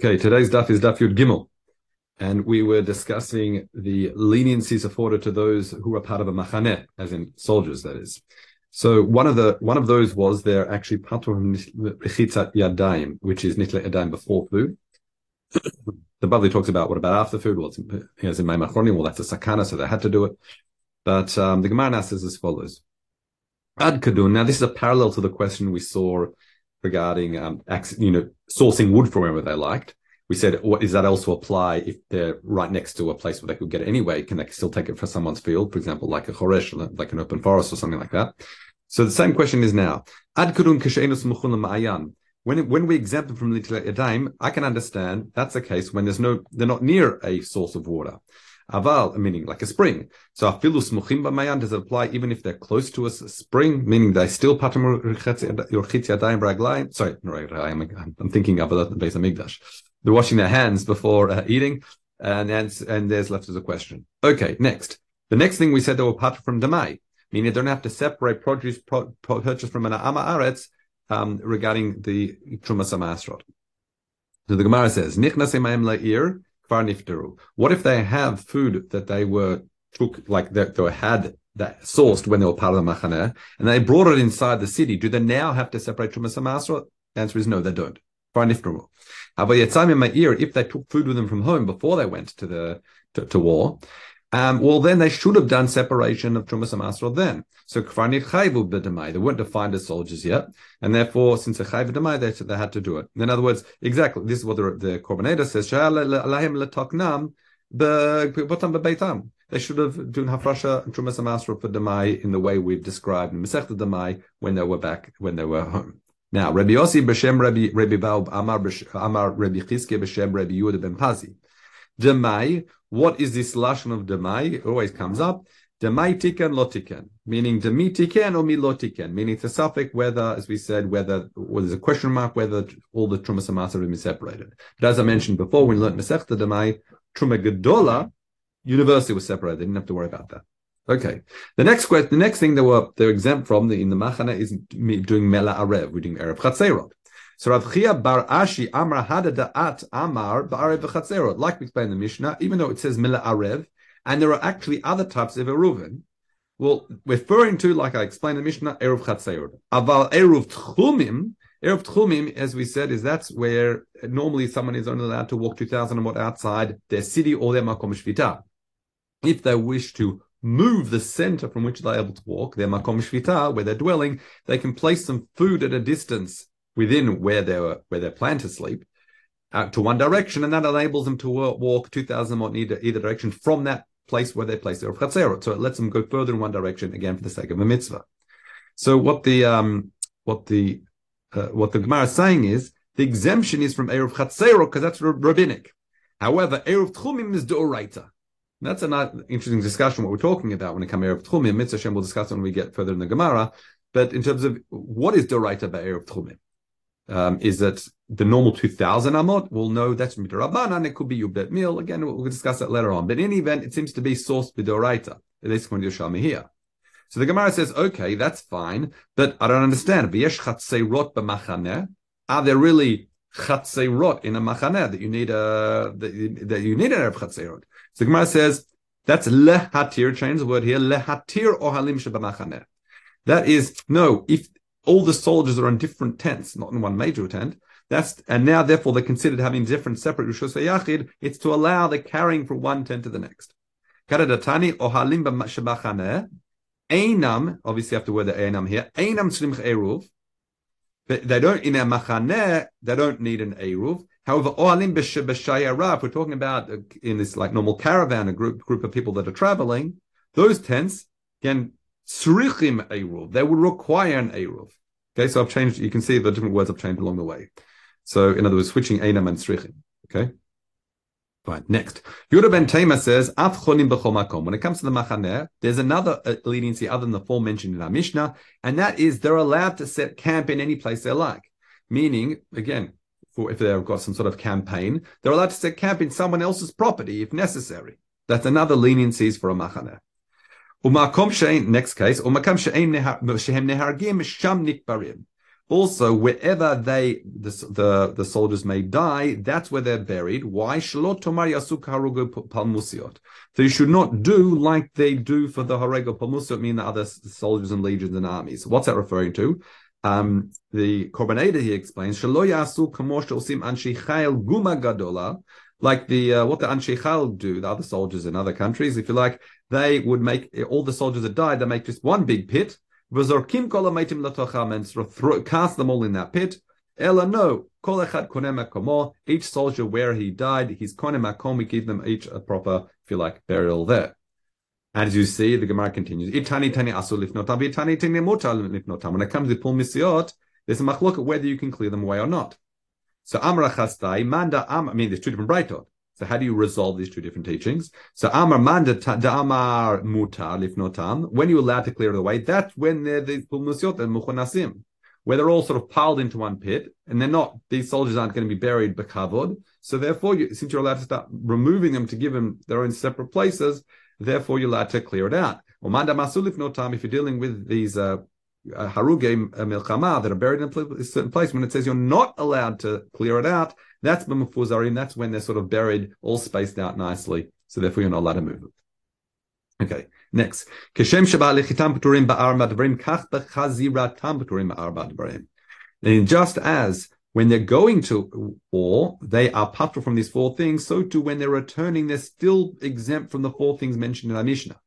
Okay, today's daf is daf Yud Gimel, and we were discussing the leniencies afforded to those who are part of a machaneh, as in soldiers, that is. So one of the one of those was they're actually patur rechitzat yadayim, which is nitle yadayim before food. the Bavli talks about what about after food. Well, it's, in my machronim. Well, that's a sakana, so they had to do it. But um, the Gemara says as follows: Ad kadun. Now, this is a parallel to the question we saw regarding um, you know sourcing wood from wherever they liked. We said, what does that also apply if they're right next to a place where they could get it anyway? Can they still take it for someone's field, for example, like a choresh, like an open forest or something like that? So the same question is now. Ad when when we exempt them from the yadayim, I can understand that's the case when there's no they're not near a source of water. Aval, meaning like a spring. So afilu smuchim b'mayan, does it apply even if they're close to a spring, meaning they still patam yorchitz yadayim raglayim? Sorry, I'm, thinking of the of Migdash. They're washing their hands before uh, eating, and, and and there's left as a question. Okay, next. The next thing we said they were patam from damai, meaning they don't have to separate produce pro, pro, purchased from an ama aretz um, regarding the trumas amasrot. So the Gemara says, "Nichnas la'ir." What if they have food that they were took like that they, had that sourced when they were part of the machaneh, and they brought it inside the city? Do they now have to separate and masra? The answer is no, they don't. Farniftaru. However, Yetzim in my ear, if they took food with them from home before they went to the to, to war, um, well, then they should have done separation of Trumas and Masrot then. So Chayvu B'Damai. They weren't defined as soldiers yet. And therefore, since they Chayvu they, had to do it. In other words, exactly, this is what the, the says. They should have done Hafrasha and Trumas and Masrot for Damai in the way we've described in Masechta Demai when they were back, when they were home. Now, Rabbi Yossi b'Shem Rabbi Rabbi Baub Amar Amar Rabbi Chizke b'Shem Rabbi Yehuda ben Pazi. Demai, what is this lashon of demai? It always comes up. Demai tiken lotiken, meaning demi or mi lotiken, meaning it's a suffix whether, as we said, whether well, there's a question mark whether all the trumas and have been separated. But as I mentioned before, when we learned Masechta demai, truma gedola, university was separated. They didn't have to worry about that. Okay. The next question, the next thing they were they're exempt from the, in the machana is doing mela arev. We're doing erev chatzerot. So Rav Chia Bar Ashi Amar Hadada At Amar Ba'arev V'chatzerot. Like we explained in the Mishnah, even though it says Mila Arev, and there are actually other types of Eruvin, well, referring to, like I explained in the Mishnah, Eruv Chatzerot. Aval Eruv Tchumim, Eruv Tchumim, as we said, is that's where normally someone is only allowed to walk 2,000 and what outside their city or their Makom Shvita. If they wish to move the center from which they're able to walk, their Makom Shvita, where they're dwelling, they can place some food at a distance within where they were where they plan to sleep uh, to one direction, and that enables them to walk two thousand more in either, either direction from that place where they place their chatzerot. So it lets them go further in one direction again for the sake of a mitzvah. So what the um, what the uh, what the Gemara is saying is the exemption is from eruv chatzerot because that's rabbinic. However, eruv tchumim is deoraita. That's an interesting discussion. What we're talking about when it comes to eruv tchumim, mitzvah Shem will discuss when we get further in the Gemara. But in terms of what is deoraita by eruv tchumim, um, is that the normal 2000 amot, we'll know that's midrabanan, it could be yubet mil. Again, we'll discuss that later on. But in any event, it seems to be sourced bidoraita, at least according to Yerushalmi here. So the Gemara says, okay, that's fine, but I don't understand. Are there really chatzerot in a machaneh that you need a that, you need an erev chatzerot? So the Gemara says that's lehatir. Change the word here. Lehatir or halim shebamachaneh. That is no. If all the soldiers are in different tents, not in one major tent. That's and now therefore they're considered having different separate rishus yachid. It's to allow the carrying from one tent to the next. Karadatani ohalim b'shabachane. Einam, obviously you have to word the einam here. Einam tzrimch eruv. They don't in a machaneh. They don't need an eruv. However, ohalim b'shayara. If we're talking about uh, in this like normal caravan, a group group of people that are traveling, those tents can Tzrichim Eruv. They would require an Eruv. Okay, so I've changed, you can see the different words I've changed along the way. So, in other words, switching Einam and Tzrichim. Okay? Fine. Next. Yehuda ben Tema says, Af chonim b'chol When it comes to the machaneh, there's another uh, leniency other than the four mentioned in our Mishnah, and that is they're allowed to set camp in any place they like. Meaning, again, for if they've got some sort of campaign, they're allowed to set camp in someone else's property if necessary. That's another leniencies for a machaneh. Umakom shein, next case, umakom shein shehem nehargim sham nikbarim. Also, wherever they the, the, the soldiers may die, that's where they're buried. Why? Shalot tomaryasukharug Palmusiot? So you should not do like they do for the Harego Palmusiot, mean the other soldiers and legions and armies. What's that referring to? Um, the Korban HaEdah explains, like the uh, what the Anshe do, the other soldiers in other countries, if you like, they would make all the soldiers that died, they make just one big pit, and of cast them all in that pit. Ella no, kol echad. Each soldier where he died, he's konem makom. We give them each a proper, if you like, burial there. As you see, the Gemara continues. Itani tani itani. When it comes to pul misiot, there's a machlok whether you can clear them away or not. So amra chastai manda am. I mean, there's two different brightot. So how do you resolve these two different teachings? So Amar Manda Amar Mutar Lifnotam, when you're allowed to clear the way, that's when they're the Pulmusyot and Mukhanasim, where they're all sort of piled into one pit, and they're not, these soldiers aren't going to be buried bakavod. So therefore, you, since you're allowed to start removing them to give them their own separate places, therefore you're allowed to clear it out. Or Manda Masulif Notam, if you're dealing with these uh, haruge uh, milchama that are buried in a certain place, when it says you're not allowed to clear it out, that's b'mefuzarim. That's when they're sort of buried, all spaced out nicely. So therefore, you're not allowed to move them. Okay, next. Keshem p'turim ba'ar kach b'chaziratam p'turim ba'ar And just as when they're going to war, they are patra from these four things, so too when they're returning, they're still exempt from the four things mentioned in our Mishnah.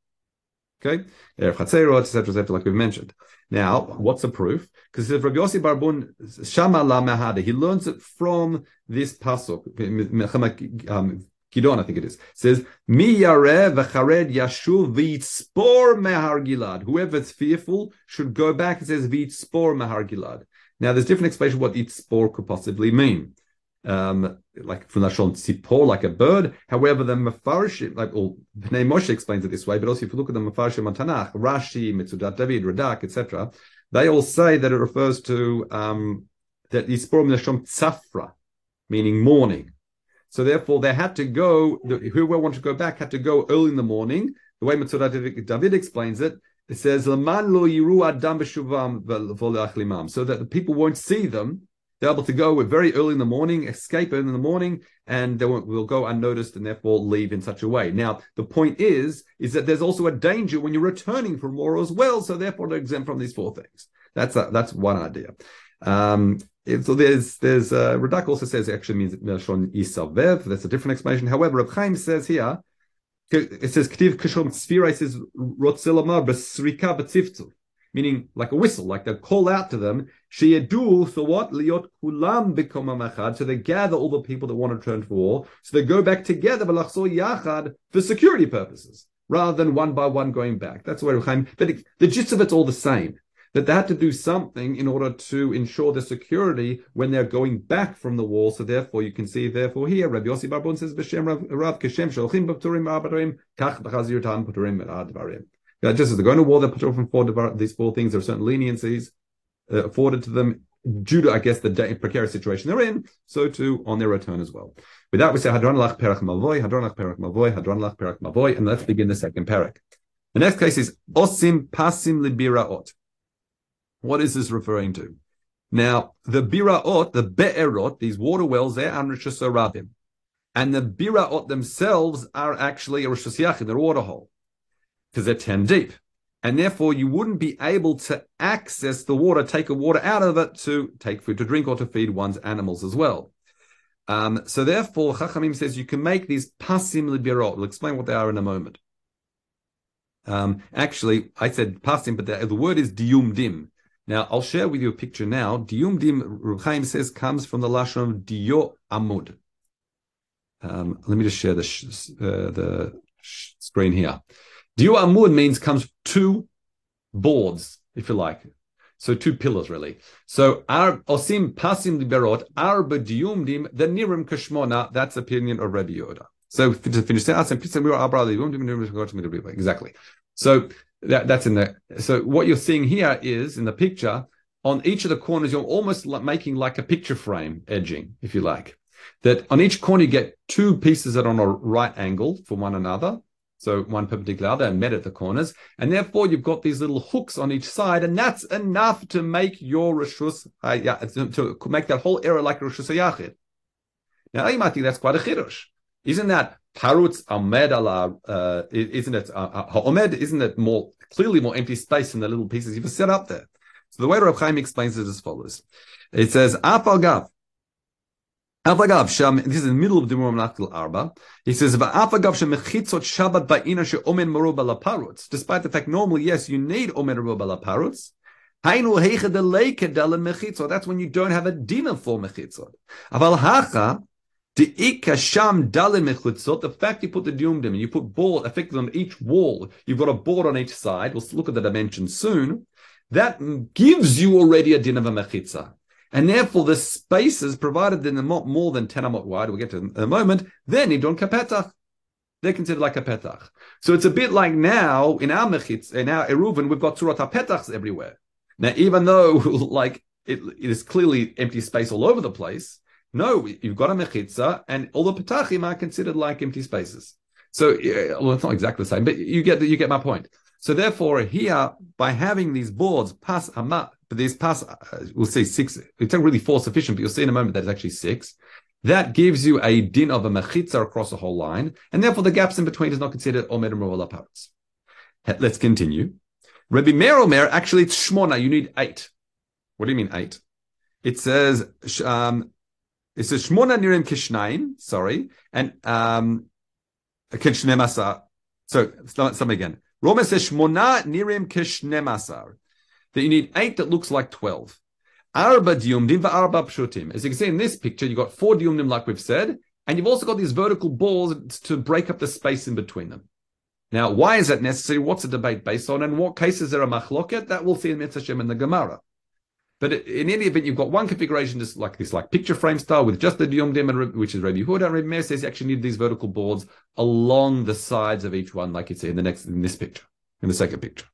Okay, etc., etc., like we've mentioned. Now, what's the proof? Because if Rabbi Yossi Barbun Shama La Mahada, he learns it from this pasuk, um, Gidon, I think it is. Says, Mi yareh v'chared yashuv v'yitzpor mehar gilad. Whoever's fearful should go back. It says v'yitzpor mehar gilad. Now, there's different explanations what yitzpor could possibly mean um, like from Lashon Tzipor, like a bird. However, the Mefarshim, like, or Pnei Moshe explains it this way, but also if you look at the Mefarshim on Tanakh, Rashi, Mitzudat David, Radak, etc., they all say that it refers to um, that Yisporim Lashon Tzafra, meaning morning. So therefore, they had to go, whoever wanted to go back had to go early in the morning. The way Mitzudat David explains it, it says, So that the people won't see them they're able to go very early in the morning, escape in the morning, and they will go unnoticed and therefore leave in such a way. Now, the point is, is that there's also a danger when you're returning from war as well. So therefore, they're exempt from these four things. That's a, that's one idea. Um, so there's there's uh, Radak also says it actually means Melshon Isavev. That's a different explanation. However, Reb Chaim says here it says Ktiv Kishom Sfira says Rotzilamar Besrika Betzivtzu meaning like a whistle, like they call out to them, Sheyadu, so what? Liot kulam become machad. So they gather all the people that want to return to war. So they go back together, Balachso yachad, for security purposes, rather than one by one going back. That's where Chaim, but it, the gist of it's all the same. That they had to do something in order to ensure the security when they're going back from the war. So therefore, you can see, therefore, here, Rabbi Yossi Barbon says, B'Shem Rav Keshem Sholchim B'Pturim B'Abarim Kach B'Chazir Tan B'Pturim B'Advarim. Just as they're going to war, they're four these four things. There are certain leniencies uh, afforded to them due to, I guess, the precarious situation they're in. So too on their return as well. With that, we say Hadron Lach Perach Mavoy, Hadron Lach Perach Mavoy, Hadron Lach Mavoy, and let's begin the second parak. The next case is Osim Pasim Libiraot. What is this referring to? Now, the Biraot, the Be'erot, these water wells, they're Amrishas Rabim. And the Biraot themselves are actually a Rosh they're water hole because they're 10 deep. And therefore, you wouldn't be able to access the water, take the water out of it to take food to drink or to feed one's animals as well. Um, so therefore, Chachamim says you can make these pasim libirot. We'll explain what they are in a moment. Um, actually, I said pasim, but the, the, word is dium dim. Now, I'll share with you a picture now. Dium dim, Reb says, comes from the lashon of amud. Um, let me just share the, sh- uh, the sh- screen here. Diu Amud means comes two boards, if you like. So two pillars, really. So our osim pasim liberot arba diumdim the nirim kashmona. That's opinion of Rabbi Yoda. So to finish that, exactly. So that, that's in there. So what you're seeing here is in the picture on each of the corners, you're almost like making like a picture frame edging, if you like. That on each corner you get two pieces that are on a right angle from one another, So one perpendicular other and met at the corners. And therefore you've got these little hooks on each side, and that's enough to make your Rishus, uh, to make that whole area like Rishus Yachid. Now you might think that's quite a chidush. Isn't that parutz amed ala? Uh, isn't it uh, uh Isn't it more clearly more empty space than the little pieces you've set up there? So the way Rav Chaim explains it as follows: It says afal gav. Afagav sham. This is in the middle of the Muram Nachtil Arba. He says afagav sham mechitzot Shabbat ba'ina she'omen maruba la parutz. Despite the fact normally yes you need omen maruba la parutz. Hainu heicha de leike dalan mechitzot. That's when you don't have a dinner for mechitzot. Aval hacha the fact you put the diumdim and you put board effectively on each wall, you've got a board on each side. We'll look at the dimensions soon. That gives you already a din of a mechitza. And therefore, the spaces, provided in the more than 10 amot wide, we'll get to in a moment, they're nidon kapetach. They're considered like a petach. So it's a bit like now in our mechitz, in our eruven, we've got surat petachs everywhere. Now, even though like it, it is clearly empty space all over the place, no, you've got a mechitza, and all the petachim are considered like empty spaces. So, well, it's not exactly the same, but you get you get my point. So, therefore, here by having these boards pass amat, but these pass uh, we'll see six. It's not really four sufficient, but you'll see in a moment that it's actually six. That gives you a din of a mechitza across the whole line, and therefore the gaps in between is not considered omer and parts. Let's continue. Rabbi Meir Omer, actually it's shmona. You need eight. What do you mean eight? It says um, it says Shmona Nirim Kishnaim, sorry, and um Kishnemasar. So something again. Roma says Shmona Nirim Kishnemasar. That you need eight that looks like twelve. Arba diumdim arba pshutim. As you can see in this picture, you've got four diumdim, like we've said, and you've also got these vertical balls to break up the space in between them. Now, why is that necessary? What's the debate based on? And what cases there are machloket? That we'll see in Mitzvah in the Gemara. But in any event, you've got one configuration just like this, like picture frame style with just the Diom Dim, which is Rabbi Huda. And Rabbi Meir says you actually need these vertical boards along the sides of each one, like you see in the next, in this picture, in the second picture.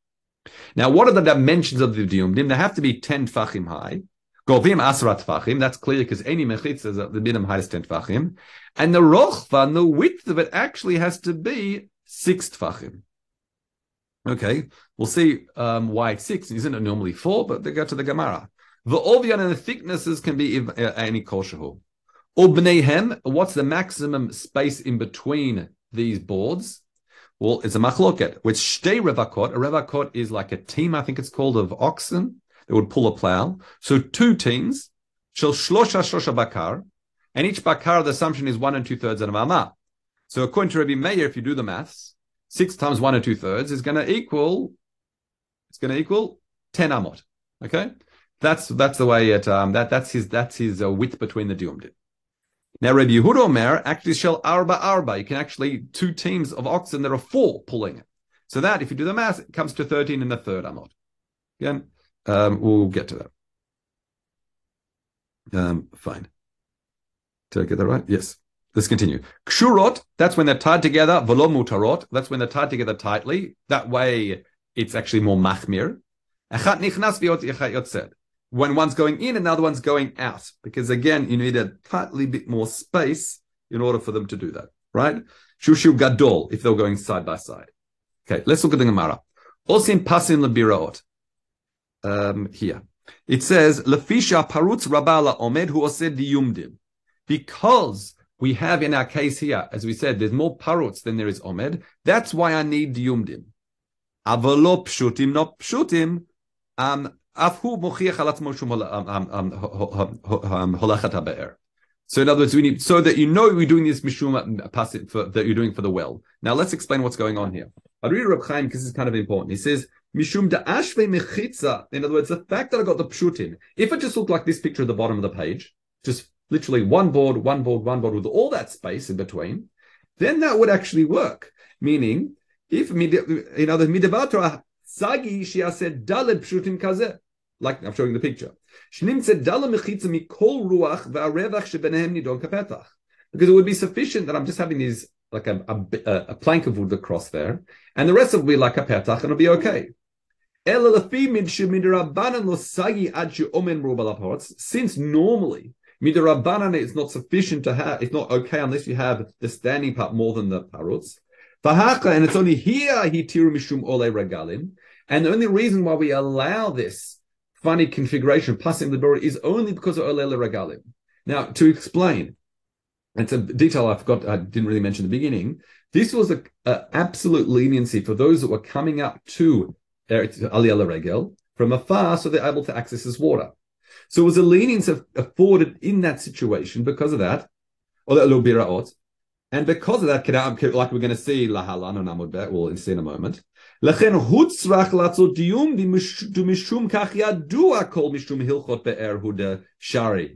Now, what are the dimensions of the Diom Dim? They have to be 10 tfachim high. Govim asrat tfachim. That's clear because any mechitz is the minimum height is 10 tfachim. And the rochva, the width of it actually has to be 6 tfachim. Okay, we'll see um, why it's six. Isn't it normally four? But they go to the Gemara. The ovion and the thicknesses can be uh, any koshehu. Ubneihem, what's the maximum space in between these boards? Well, it's a machloket, which shtei revakot. A revakot is like a team, I think it's called, of oxen that would pull a plow. So two teams, shel shlosha shlosha bakar, and each bakar, the assumption is one and two thirds of an amah. So according to Rabbi Meir, if you do the maths, six times one and two thirds is going to equal, it's going to equal 10 amot. Okay. That's that's the way it um that that's his that's his uh, width between the diumdim. Now Rabbi Yehuda Omer actually shall arba arba. You can actually two teams of oxen that are four pulling it. So that if you do the math, it comes to thirteen in the third amot. Again, um, we'll get to that. Um, fine. Did I get that right? Yes. Let's continue. Kshurot, that's when they're tied together. Velo mutarot, that's when they're tied together tightly. That way, it's actually more machmir. When one's going in and one's going out. Because again, you need a tightly bit more space in order for them to do that, right? Shushu gadol, if they're going side by side. Okay, let's look at the Gemara. Osim pasim lebiraot. Um, here. It says, Lefisha parutz rabala omed hu osed diyumdim. Because we have in our case here, as we said, there's more parutz than there is omed. That's why I need diyumdim. Avalo pshutim, not pshutim. Um, so in other words, we need so that you know we're doing this mishum passive for, that you're doing for the well. Now let's explain what's going on here. I read Reb Chaim because is kind of important. He says mishum da'ashve mechitza. In other words, the fact that I got the pshutim. If it just looked like this picture at the bottom of the page, just literally one board, one board, one board with all that space in between, then that would actually work. Meaning, if in other midavatra sagi she said daled pshutim kazeh like I'm showing the picture. Because it would be sufficient that I'm just having these like a, a, a plank of wood across there, and the rest will be like a petach, and it'll be okay. Since normally midirabanan is not sufficient to have, it's not okay unless you have the standing part more than the parutz. and it's only here he tiru mishum ole regalim. And the only reason why we allow this funny configuration, passing the door, is only because of ole regalim. Now, to explain, it's a detail I forgot, I didn't really mention in the beginning. This was a, a absolute leniency for those that were coming up to uh, Aliyah Regel from afar, so they're able to access this water. So it was a lenience afforded in that situation because of that, or. And because of that, like we're going to see lahalan or namud bet, we'll see in a moment. לכן הוצרך לעשות דיון משום כך ידוע כל משום הלכות באר הודה שרי.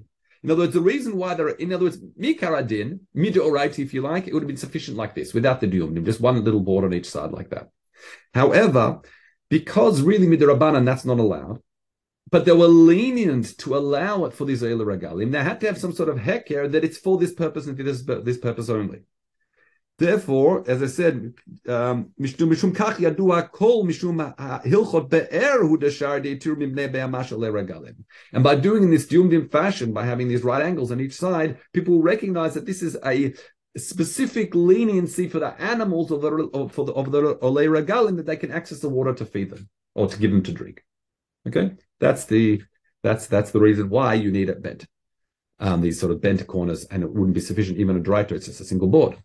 In other words, the reason why there are, in other words, mikaradin, midoraiti, if you like, it would have been sufficient like this, without the dium, just one little board on each side like that. However, because really midirabanan, that's not allowed, but they were lenient to allow it for the Israeli regalim. They had to have some sort of heker that it's for this purpose and for this, this purpose only. Therefore, as I said, um. And by doing in this doomed fashion, by having these right angles on each side, people recognize that this is a specific leniency for the animals of the of, for the of the ole that they can access the water to feed them or to give them to drink. Okay, that's the that's that's the reason why you need it bent. Um, these sort of bent corners, and it wouldn't be sufficient even a dry It's just a single board.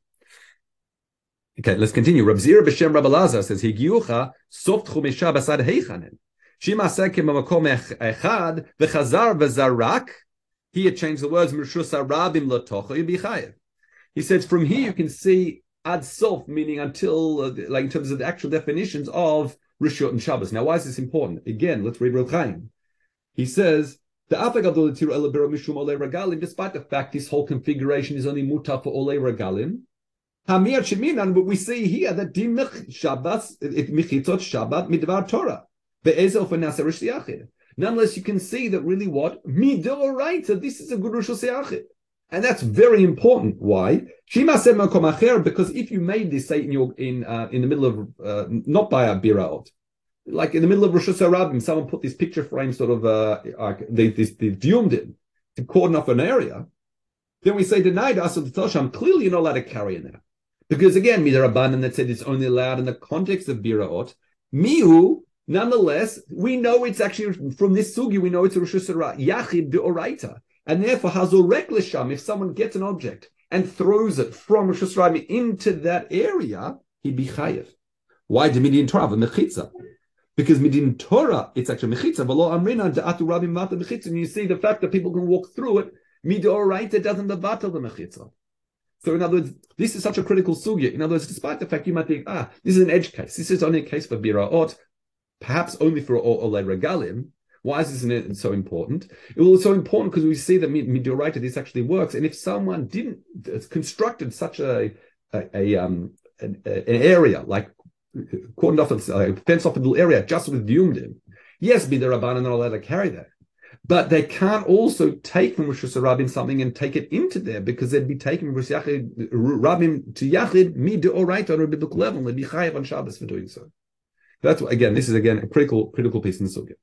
Okay, let's continue. Rab Zira b'shem Rab Elazar says, "Higiucha soft chumesha basad heichanen. Shima sekim b'makom echad v'chazar v'zarak." He had changed the words "Mershus Arabim latocha yibichayev." He says, from here you can see ad sof, meaning until, uh, like in terms of the actual definitions of Rishot and Shabbos. Now, why is this important? Again, let's read Rav Chaim. He says, the despite the fact this whole configuration is only muta for ole regalim, Hamir Sheminan, but we see here that Dimich Shabbos, Michitzot Shabbat, Midvar Torah. Be'ezel for Nasarish Yachid. Nonetheless, you can see that really what? Midoraita, this is a good Rosh. And that's very important. Why? Because if you made this, say, in your in uh, in the middle of uh, not by a biraot, like in the middle of Rosh Hashanah, someone put this picture frame sort of uh, like they this they doomed it to cordon off an area. Then we say denied us of the Tosham. Clearly, you're not allowed to carry in there. Because again, Midarabanan that said it's only allowed in the context of Biraot. Mihu, nonetheless, we know it's actually from this sugi, we know it's Rosh Yachid Deoraita. And therefore, Hazorek Lisham, if someone gets an object and throws it from Rosh Hashanah into that area, he'd be chayiv. Why do Midian Torah mechitza? Because Midian Torah, it's actually mechitza. V'lo amrina de'atu rabim mata mechitza. And you see the fact that people can walk through it, midoraita doesn't mevatel the mechitza. So in other words, this is such a critical sugya. In other words, despite the fact you might think, ah, this is an edge case. This is only a case for biraot, perhaps only for ole regalim. Why is this so important? It was so important because we see that midioraita this actually works. And if someone didn't constructed such a a, a um an, an, area like cordoned off, a fenced off a little area just with yumdim, yes, midiraban are allowed to carry that. But they can't also take from Rosh Rabin something and take it into there because they'd be taking Rosh Rabin to Yachid, mi deoraita on a biblical level, and they'd be chayav on Shabbos for doing so. That's what, again, this is again a critical critical piece in the sugya.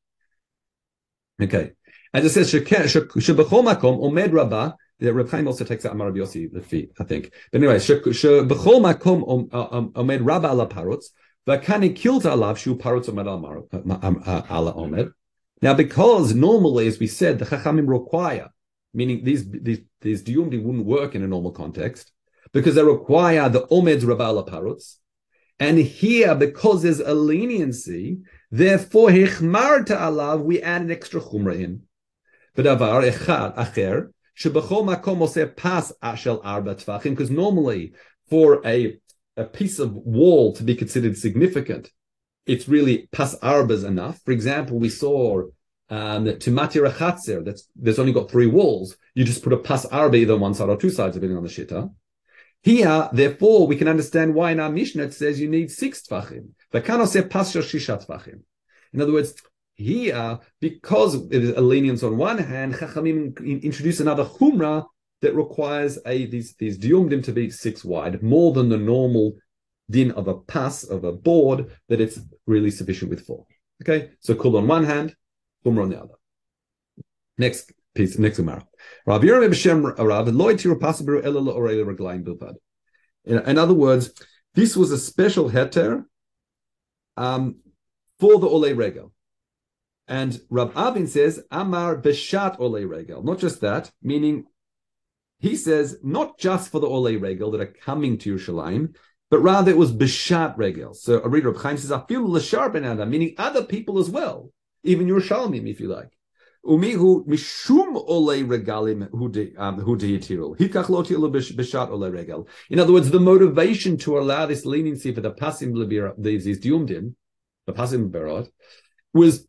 Okay, as it says, shebechol makom omed rabba. The Reb Chaim also takes out Amar Yossi Lefi, I think. But anyway, shebechol makom uh, um, omed rabba ala parutz v'kani kilta alav shu parutz omed uh, um, uh, ala omed. Now, because normally, as we said, the Chachamim require, meaning these these these wouldn't work in a normal context, because they require the omed rabala parutz, and here because there's a leniency, therefore hichmar alav we add an extra chumra in. B'davar echad acher shebechol makom oseh pas ashel arba tvachim, because normally for a a piece of wall to be considered significant, it's really pas arbas enough. For example, we saw um, to matir achatzer, that's there's only got three walls. You just put a pas arba either on one side or two sides, depending on the shita. Here, therefore, we can understand why in our Mishnah it says you need six tvachim. Say pas shisha tvachim. In other words, here, because it is a lenience on one hand, Chachamim introduce another chumrah that requires a these these diumdim to be six wide, more than the normal din of a pass of a board that it's really sufficient with four. Okay, so kul on one hand, umra on the other. Next piece, next gemara. Rav Yerim B'Shem Rav Loy Tiru Pasabiru Elul Orei Reglaim Bilvad. In other words, This was a special heter um, for the Ole Regel. And Rab Avin says, Amar Beshat Ole Regel. Not just that, meaning he says, not just for the Ole Regel that are coming to Yerushalayim, but rather it was Bishat Regel. So a reader of Chaim says, feel Lashar Ben Adam, meaning other people as well, even Yerushalayim, if you like. Umihu mishum ole regalim hudiyitiru. Hikach lo tilu b'shat ole regal. In other words, the motivation to allow this leniency for the pasim these diumdim, the pasim berot, was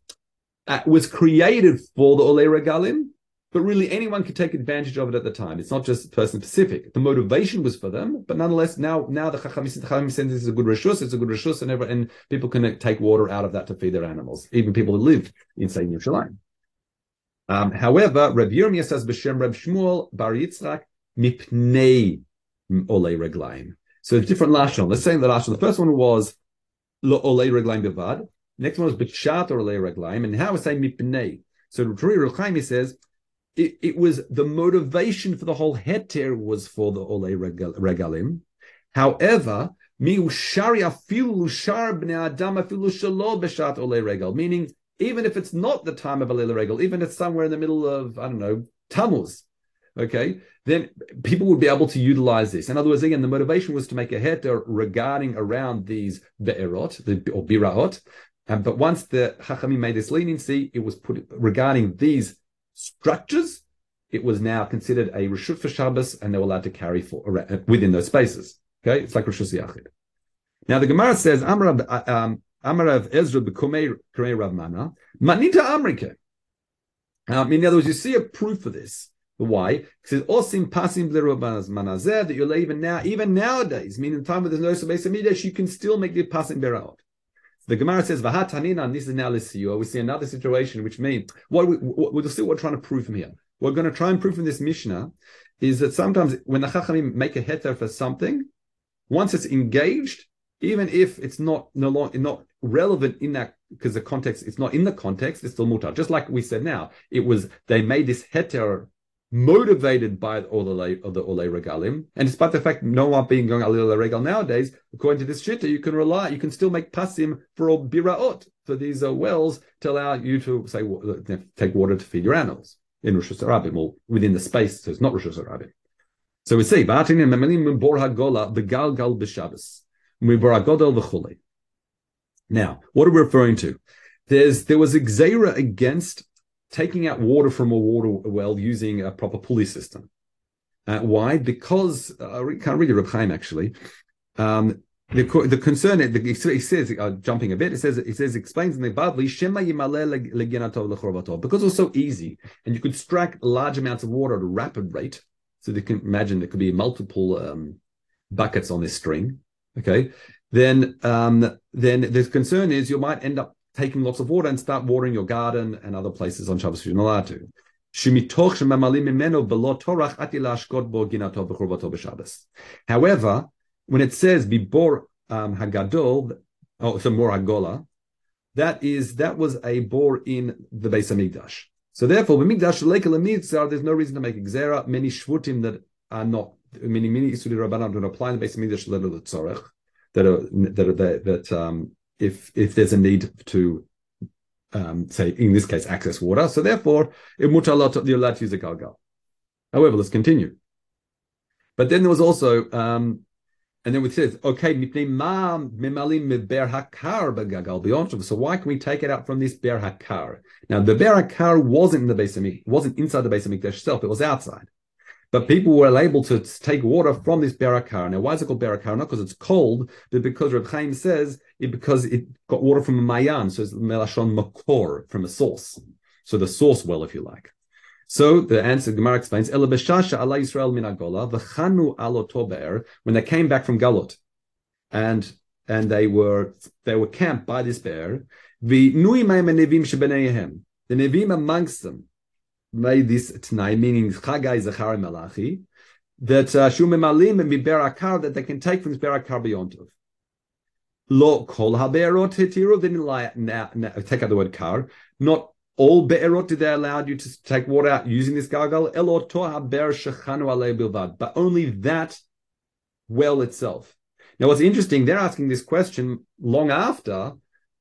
uh, was created for the ole regalim, but really anyone could take advantage of it at the time. It's not just person specific. The motivation was for them, but nonetheless, now now the chacham says this is a good rishus, it's a good rishus, and, and people can take water out of that to feed their animals, even people who live in say Yerushalayim. Um, however, Reb Yirmiyah says b'shem Reb Shmuel Bar Yitzchak mipnei ole reglaim. So it's different lashon. Let's say the lashon. The first one was lo ole reglaim bevad. Next one was b'chat or ole reglaim, and now we say mipnei. So Reb Chaim says it, it, was the motivation for the whole heter was for the ole regalim. However, meaning even if it's not the time of Alila Regal, even if it's somewhere in the middle of, I don't know, Tammuz, okay, then people would be able to utilize this. In other words, again, the motivation was to make a heter regarding around these be'erot, the, or biraot. Um, but once the Chachamim made this leniency, it was put regarding these structures, it was now considered a Rishut for Shabbos, and they were allowed to carry for, within those spaces. Okay, it's like Rishut Yachid. Now the Gemara says, Amr, um, Amarav Ezra Bekumei Krei Rav Mana, Manita Amrike. Um, in other words, you see a proof for this. Why? It says, Osim pasim manazeh, that you're even now, even nowadays, meaning the time where there's no Sabes you can still make the pasim beraot. The Gemara says, Vahatanina, and this is now Lisiyo. We see another situation, which means, what we, we'll see what we're trying to prove from here. We're going to try and prove from this Mishnah is that sometimes when the Chachamim make a heter for something, once it's engaged, even if it's not no longer not relevant in that because the context it's not in the context, it's still mutar. Just like we said now, it was they made this heter motivated by all the of the ole regalim, and despite the fact no one being going alil regal nowadays, according to this shitta, you can rely, you can still make pasim for all biraot for these uh, wells to allow you to say take water to feed your animals in Rosh Hashanah, or within the space, so it's not Rosh Hashanah. So we see, the gal gal b'Shabbos. Now, what are we referring to? There's there was a xera against taking out water from a water well using a proper pulley system. Uh, why? Because uh, I can't read it, Reb Chaim actually. Um, the, the concern he says uh, jumping a bit it says it says explains in the Bavli shema because it was so easy and you could strike large amounts of water at a rapid rate so you can imagine there could be multiple um, buckets on this string okay, then um, then the concern is you might end up taking lots of water and start watering your garden and other places on Shabbos you're allowed to. However, when it says bibor um, hagadol, oh, so more hagola, that is that was a bore in the Beis Hamikdash. So therefore, there's no reason to make a Many shvutim that are not meaning many Isuri Rabbanan don't apply in the base letter the that are that are that, that um, if if there's a need to um, say in this case access water, so therefore mutalot you're allowed to use a galgal. However, let's continue. But then there was also um, and then it says, okay, so why can we take it out from this ber hakar? Now the ber hakar wasn't in the base of wasn't inside the base of itself; it was outside. But people were able to take water from this Berakar. Now, why is it called Berakar? Not because it's cold, but because Reb Chaim says it because it got water from a mayan, so it's melashon makor, from a source. So the source well, if you like. So the answer, Gemara explains, Allah Allah Yisrael min agola, v'chanu alo when they came back from Galut, and and they were they were camped by this bear, the nui nevim the nevim amongst them made this tonight, meaning Chagai Zachari Malachi, that uh, Shumemalim and Miberakar that they can take from this Berakar Beyondov. Lo kol haberot hitiru, they didn't take out the word kar. Not all be'erot did they allow you to take water out using this gargle. Elot haber shechanu alei bilvad, but only that well itself. Now, what's interesting, they're asking this question long after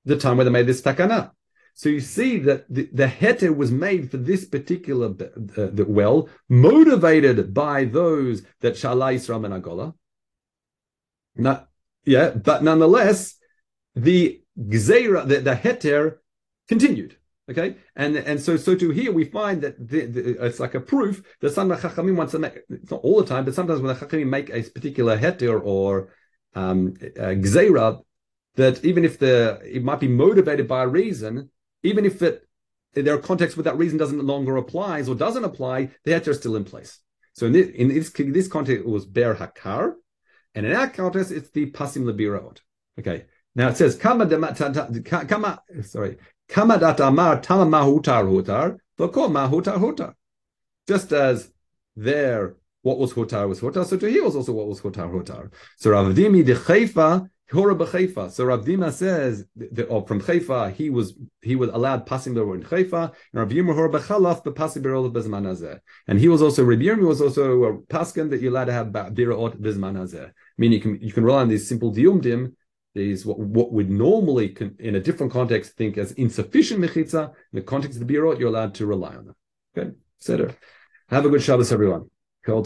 the time where they made this takana. So you see that the, the heter was made for this particular uh, well, motivated by those that Shala Yisrael and Agola. Not, yeah, but nonetheless, the gzeira, the, the heter continued. Okay, and and so so to here we find that the, the, it's like a proof that some chachamim wants to make. It's not all the time, but sometimes when the chachamim make a particular heter or um, gzeira, that even if the it might be motivated by a reason, even if it there are contexts where that reason doesn't longer applies or doesn't apply, the heter is still in place. So in this, in this, this context, it was ber hakar, and in our context, it's the pasim lebirot. Okay. Now it says kama kama sorry kama dat amar tama mahutar hutar v'kol mahutar hutar. Just as there what was hutar was hutar, so to here was also what was hutar hutar. So Rav Dimi de Chayfa B'Chayfa. So Rav Dima says, that, or oh, from Chayfa, he was he was allowed passing the in Chayfa, and Rav Yirmiyah Hora b'Chalaf b'Pasi b'Rol And he was also Rav Yirmiyah was also a paskin that you're allowed to have b'Rot b'Zman Meaning you can you can rely on these simple diumdim these what, what would normally in a different context think as insufficient mechitza. In the context of the birot, you're allowed to rely on them. Okay, Seder. Have a good Shabbos, everyone. Kol